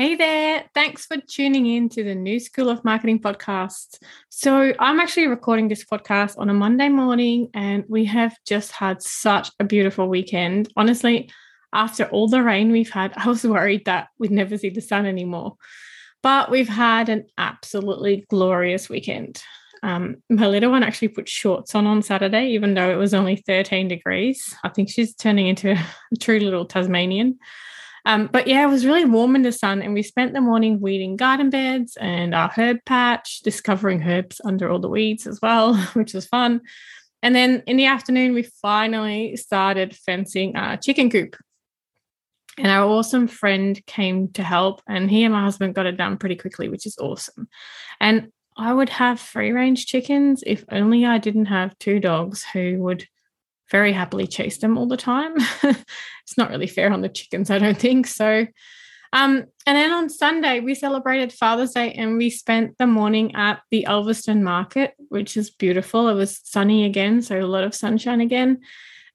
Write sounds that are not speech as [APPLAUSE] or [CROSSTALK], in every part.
Hey there. Thanks for tuning in to the New School of Marketing podcast. So, I'm actually recording this podcast on a Monday morning, and we have just had such a beautiful weekend. Honestly, after all the rain we've had, I was worried that we'd never see the sun anymore. But we've had an absolutely glorious weekend. Um, my little one actually put shorts on on Saturday, even though it was only 13 degrees. I think she's turning into a true little Tasmanian. Um, but yeah, it was really warm in the sun, and we spent the morning weeding garden beds and our herb patch, discovering herbs under all the weeds as well, [LAUGHS] which was fun. And then in the afternoon, we finally started fencing our chicken coop. And our awesome friend came to help, and he and my husband got it done pretty quickly, which is awesome. And I would have free range chickens if only I didn't have two dogs who would very happily chase them all the time. [LAUGHS] it's not really fair on the chickens, I don't think. So, um, and then on Sunday, we celebrated Father's Day and we spent the morning at the Ulverstone Market, which is beautiful. It was sunny again, so a lot of sunshine again.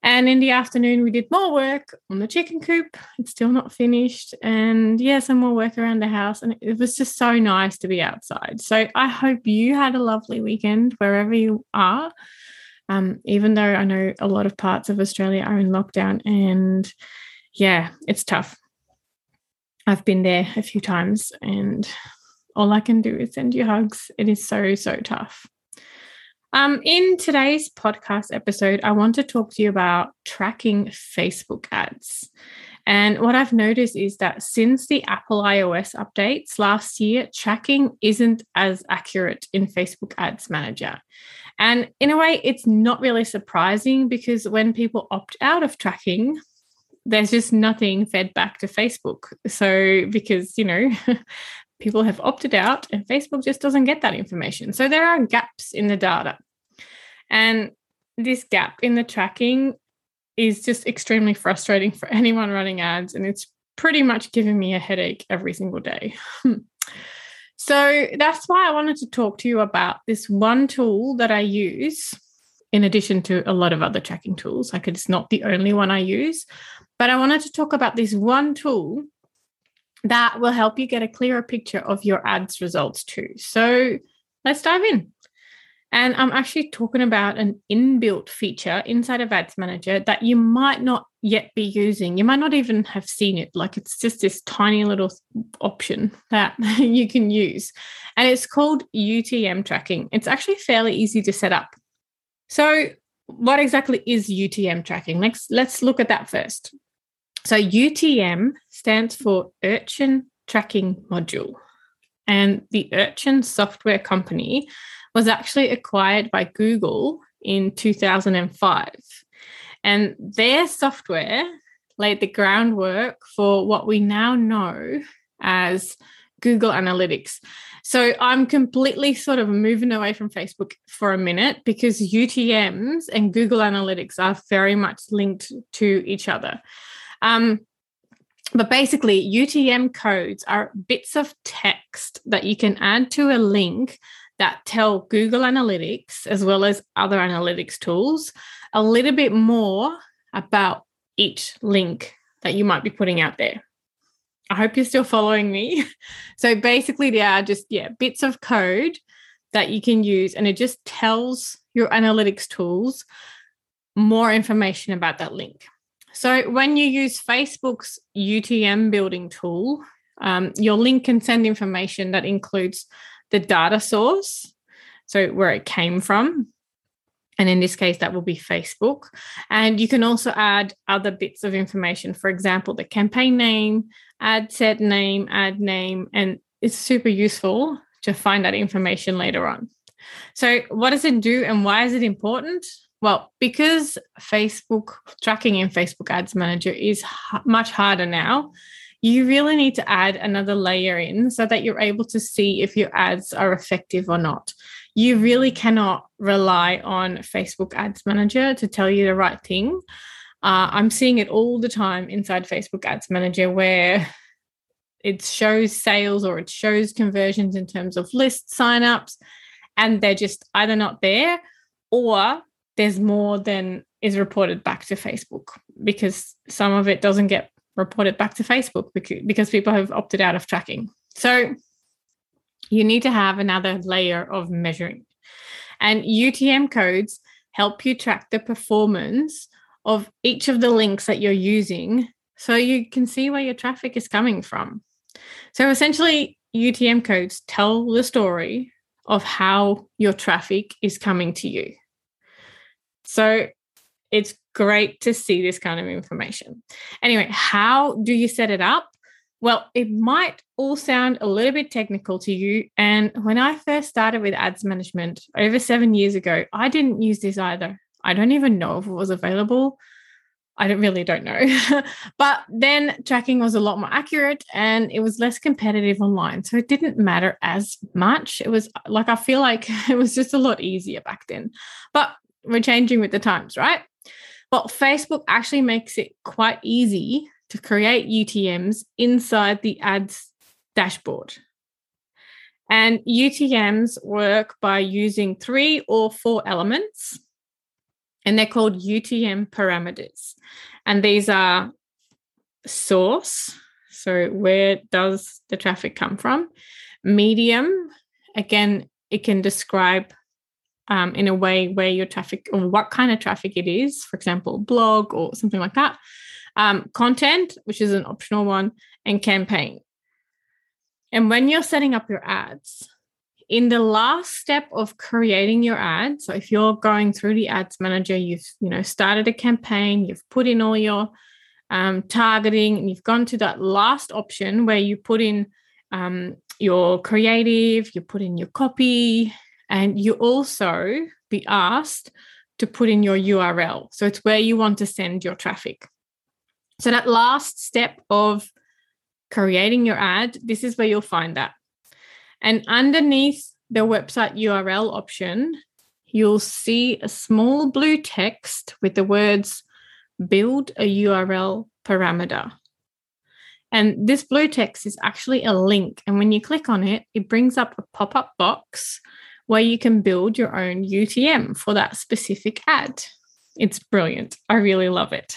And in the afternoon, we did more work on the chicken coop. It's still not finished. And yeah, some more work around the house. And it was just so nice to be outside. So I hope you had a lovely weekend wherever you are um, even though I know a lot of parts of Australia are in lockdown. And yeah, it's tough. I've been there a few times and all I can do is send you hugs. It is so, so tough. Um, in today's podcast episode, I want to talk to you about tracking Facebook ads. And what I've noticed is that since the Apple iOS updates last year, tracking isn't as accurate in Facebook Ads Manager. And in a way, it's not really surprising because when people opt out of tracking, there's just nothing fed back to Facebook. So, because, you know, [LAUGHS] people have opted out and Facebook just doesn't get that information. So, there are gaps in the data. And this gap in the tracking is just extremely frustrating for [LAUGHS] anyone running ads. And it's pretty much giving me a headache every single day. [LAUGHS] So that's why I wanted to talk to you about this one tool that I use in addition to a lot of other tracking tools. Like it's not the only one I use, but I wanted to talk about this one tool that will help you get a clearer picture of your ads results too. So let's dive in. And I'm actually talking about an inbuilt feature inside of Ads Manager that you might not yet be using. You might not even have seen it. Like it's just this tiny little option that [LAUGHS] you can use. And it's called UTM tracking. It's actually fairly easy to set up. So, what exactly is UTM tracking? Let's let's look at that first. So UTM stands for Urchin Tracking Module. And the Urchin software company was actually acquired by Google in 2005. And their software laid the groundwork for what we now know as Google Analytics. So I'm completely sort of moving away from Facebook for a minute because UTMs and Google Analytics are very much linked to each other. Um, but basically, UTM codes are bits of text that you can add to a link that tell Google Analytics, as well as other analytics tools, a little bit more about each link that you might be putting out there. I hope you're still following me. [LAUGHS] So basically, they are just, yeah, bits of code that you can use, and it just tells your analytics tools more information about that link. So when you use Facebook's UTM building tool, um, your link can send information that includes the data source, so where it came from. And in this case, that will be Facebook. And you can also add other bits of information, for example, the campaign name, ad set name, ad name, and it's super useful to find that information later on. So, what does it do and why is it important? Well, because Facebook tracking in Facebook Ads Manager is much harder now, you really need to add another layer in so that you're able to see if your ads are effective or not. You really cannot rely on Facebook Ads Manager to tell you the right thing. Uh, I'm seeing it all the time inside Facebook Ads Manager where it shows sales or it shows conversions in terms of list signups, and they're just either not there or there's more than is reported back to Facebook because some of it doesn't get reported back to Facebook because people have opted out of tracking. So you need to have another layer of measuring. And UTM codes help you track the performance of each of the links that you're using so you can see where your traffic is coming from. So essentially, UTM codes tell the story of how your traffic is coming to you. So it's great to see this kind of information. Anyway, how do you set it up? Well, it might all sound a little bit technical to you. And when I first started with ads management over seven years ago, I didn't use this either. I don't even know if it was available. I don't really don't know. [LAUGHS] but then tracking was a lot more accurate and it was less competitive online. So it didn't matter as much. It was like I feel like [LAUGHS] it was just a lot easier back then. But we're changing with the times, right? Well, Facebook actually makes it quite easy to create UTMs inside the ads dashboard. And UTMs work by using three or four elements, and they're called UTM parameters. And these are source, so where does the traffic come from? Medium, again, it can describe um, in a way where your traffic or what kind of traffic it is, for example, blog or something like that. Um, content, which is an optional one, and campaign. And when you're setting up your ads, in the last step of creating your ad, so if you're going through the ads manager, you've you know started a campaign, you've put in all your um, targeting, and you've gone to that last option where you put in um, your creative, you put in your copy, and you also be asked to put in your URL. So it's where you want to send your traffic. So that last step of creating your ad, this is where you'll find that. And underneath the website URL option, you'll see a small blue text with the words build a URL parameter. And this blue text is actually a link. And when you click on it, it brings up a pop up box where you can build your own UTM for that specific ad. It's brilliant. I really love it.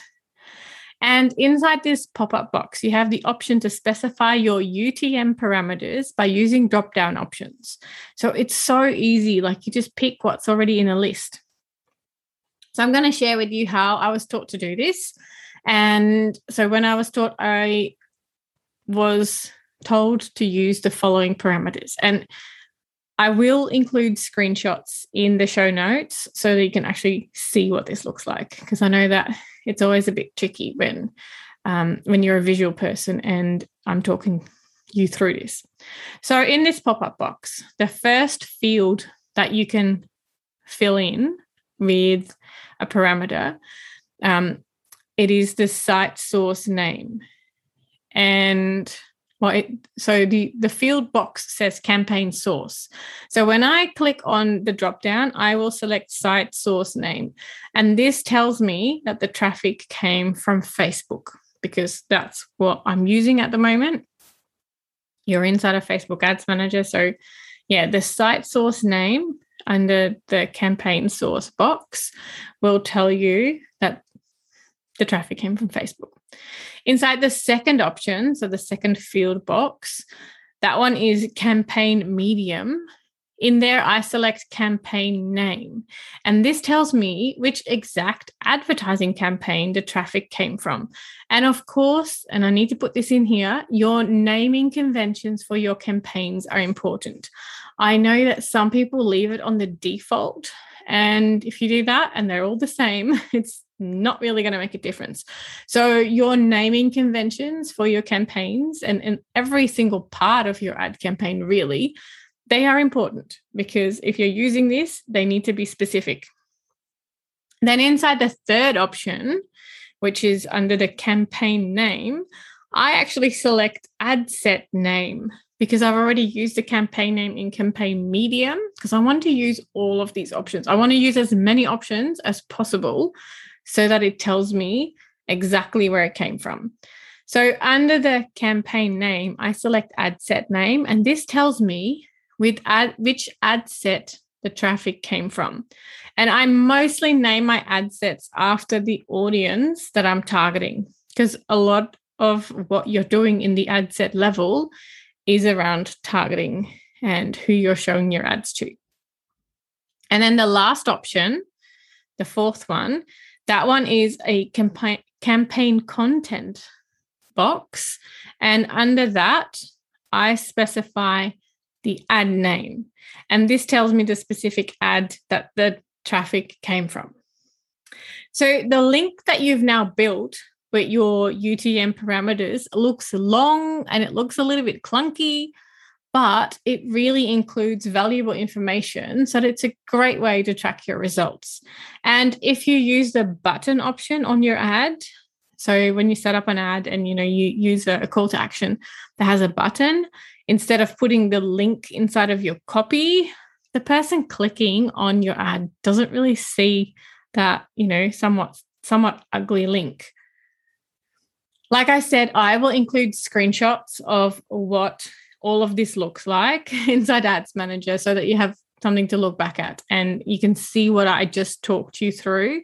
And inside this pop up box, you have the option to specify your UTM parameters by using drop down options. So it's so easy, like you just pick what's already in a list. So I'm going to share with you how I was taught to do this. And so when I was taught, I was told to use the following parameters. And I will include screenshots in the show notes so that you can actually see what this looks like because I know that it's always a bit tricky when um, when you're a visual person and I'm talking you through this. So in this pop-up box, the first field that you can fill in with a parameter, um, it is the site source name. And well, it, so the, the field box says campaign source. So when I click on the drop down, I will select site source name. And this tells me that the traffic came from Facebook because that's what I'm using at the moment. You're inside of Facebook Ads Manager. So, yeah, the site source name under the campaign source box will tell you that the traffic came from Facebook. Inside the second option, so the second field box, that one is campaign medium. In there, I select campaign name. And this tells me which exact advertising campaign the traffic came from. And of course, and I need to put this in here, your naming conventions for your campaigns are important. I know that some people leave it on the default. And if you do that and they're all the same, [LAUGHS] it's not really going to make a difference. So, your naming conventions for your campaigns and, and every single part of your ad campaign, really, they are important because if you're using this, they need to be specific. Then, inside the third option, which is under the campaign name, I actually select ad set name because I've already used the campaign name in campaign medium because I want to use all of these options. I want to use as many options as possible so that it tells me exactly where it came from. So under the campaign name, I select ad set name, and this tells me with ad which ad set the traffic came from. And I mostly name my ad sets after the audience that I'm targeting because a lot of what you're doing in the ad set level is around targeting and who you're showing your ads to. And then the last option, the fourth one, that one is a campaign campaign content box. And under that, I specify the ad name. And this tells me the specific ad that the traffic came from. So the link that you've now built with your UTM parameters looks long and it looks a little bit clunky, but it really includes valuable information. So it's a great way to track your results. And if you use the button option on your ad, so when you set up an ad and you know you use a, call to action that has a button, instead of putting the link inside of your copy, the person clicking on your ad doesn't really see that, you know, somewhat somewhat ugly link. Like I said, I will include screenshots of what all of this looks like [LAUGHS] inside Ads Manager so that you have something to look back at and you can see what I just talked you through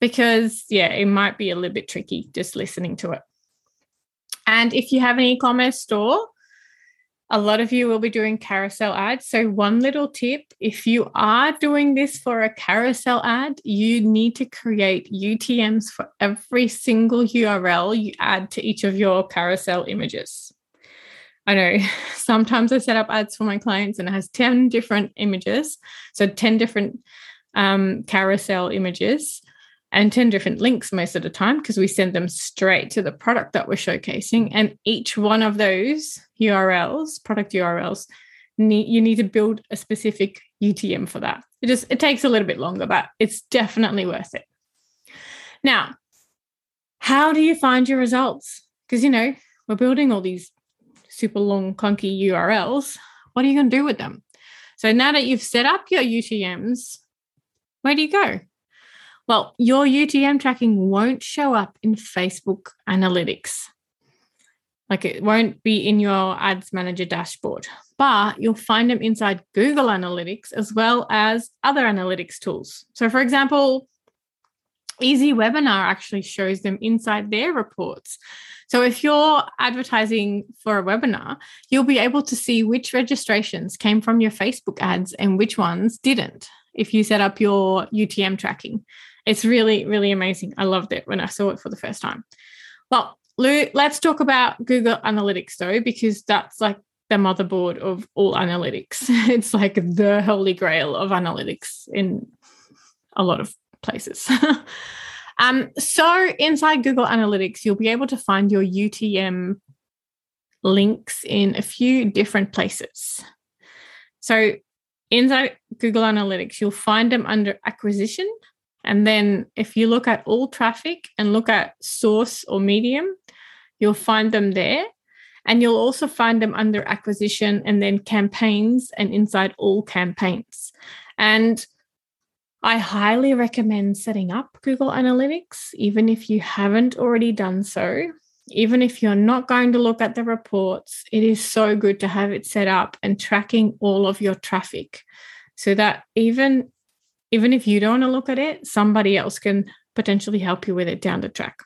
because, yeah, it might be a little bit tricky just listening to it. And if you have an e commerce store, a lot of you will be doing carousel ads. So, one little tip if you are doing this for a carousel ad, you need to create UTMs for every single URL you add to each of your carousel images. I know [LAUGHS] sometimes I set up ads for my clients and it has 10 different images. So, 10 different um, carousel images and 10 different links most of the time because we send them straight to the product that we're showcasing. And each one of those URLs, product URLs, need, you need to build a specific UTM for that. It just it takes a little bit longer, but it's definitely worth it. Now, how do you find your results? Because you know, we're building all these super long, clunky URLs. What are you going to do with them? So now that you've set up your UTMs, where do you go? Well, your UTM tracking won't show up in Facebook analytics. Like it won't be in your ads manager dashboard, but you'll find them inside Google Analytics as well as other analytics tools. So, for example, Easy Webinar actually shows them inside their reports. So, if you're advertising for a webinar, you'll be able to see which registrations came from your Facebook ads and which ones didn't if you set up your UTM tracking. It's really, really amazing. I loved it when I saw it for the first time. Well, Lou, let's talk about Google Analytics though, because that's like the motherboard of all analytics. [LAUGHS] It's like the holy grail of analytics in a lot of places. [LAUGHS] um, so inside Google Analytics, you'll be able to find your UTM links in a few different places. So inside Google Analytics, you'll find them under acquisition and then if you look at all traffic and look at source or medium, you'll find them there. And you'll also find them under acquisition and then campaigns and inside all campaigns. And I highly recommend setting up Google Analytics, even if you haven't already done so. Even if you're not going to look at the reports, it is so good to have it set up and tracking all of your traffic so that even even if you don't want to look at it, somebody else can potentially help you with it down the track.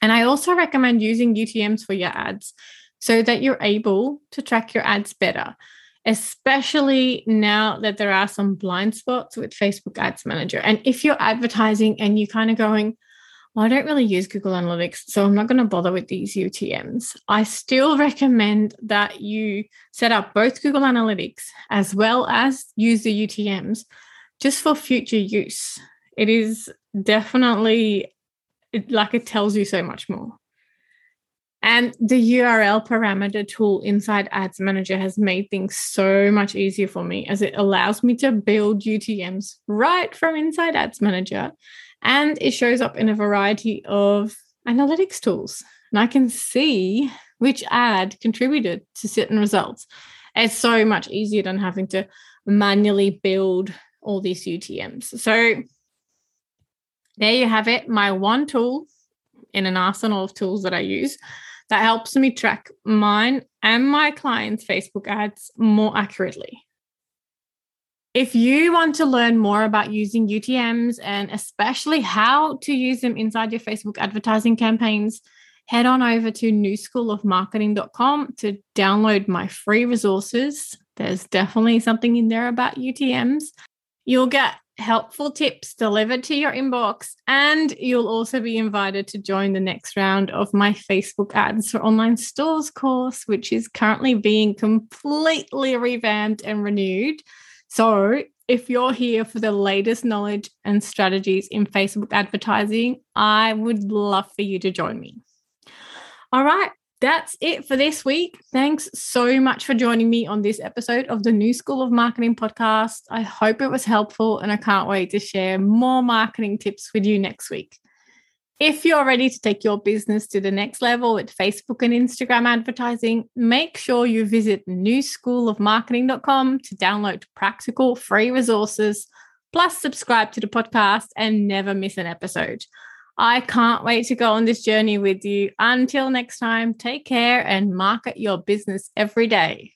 And I also recommend using UTMs for your ads so that you're able to track your ads better, especially now that there are some blind spots with Facebook Ads Manager. And if you're advertising and you're kind of going, well, I don't really use Google Analytics, so I'm not going to bother with these UTMs. I still recommend that you set up both Google Analytics as well as use the UTMs just for future use. It is definitely it, like it tells you so much more. And the URL parameter tool inside Ads Manager has made things so much easier for me as it allows me to build UTMs right from inside Ads Manager. And it shows up in a variety of analytics tools. and I can see which ad contributed to certain results. It's so much easier than having to manually build all these UTMs. So there you have it, my one tool in an arsenal of tools that I use that helps me track mine and my clients' Facebook ads more accurately. If you want to learn more about using UTMs and especially how to use them inside your Facebook advertising campaigns, head on over to newschoolofmarketing.com to download my free resources. There's definitely something in there about UTMs. You'll get helpful tips delivered to your inbox, and you'll also be invited to join the next round of my Facebook ads for online stores course, which is currently being completely revamped and renewed. So, if you're here for the latest knowledge and strategies in Facebook advertising, I would love for you to join me. All right, that's it for this week. Thanks so much for joining me on this episode of the New School of Marketing podcast. I hope it was helpful and I can't wait to share more marketing tips with you next week. If you're ready to take your business to the next level with Facebook and Instagram advertising, make sure you visit newschoolofmarketing.com to download practical free resources, plus subscribe to the podcast and never miss an episode. I can't wait to go on this journey with you. Until next time, take care and market your business every day.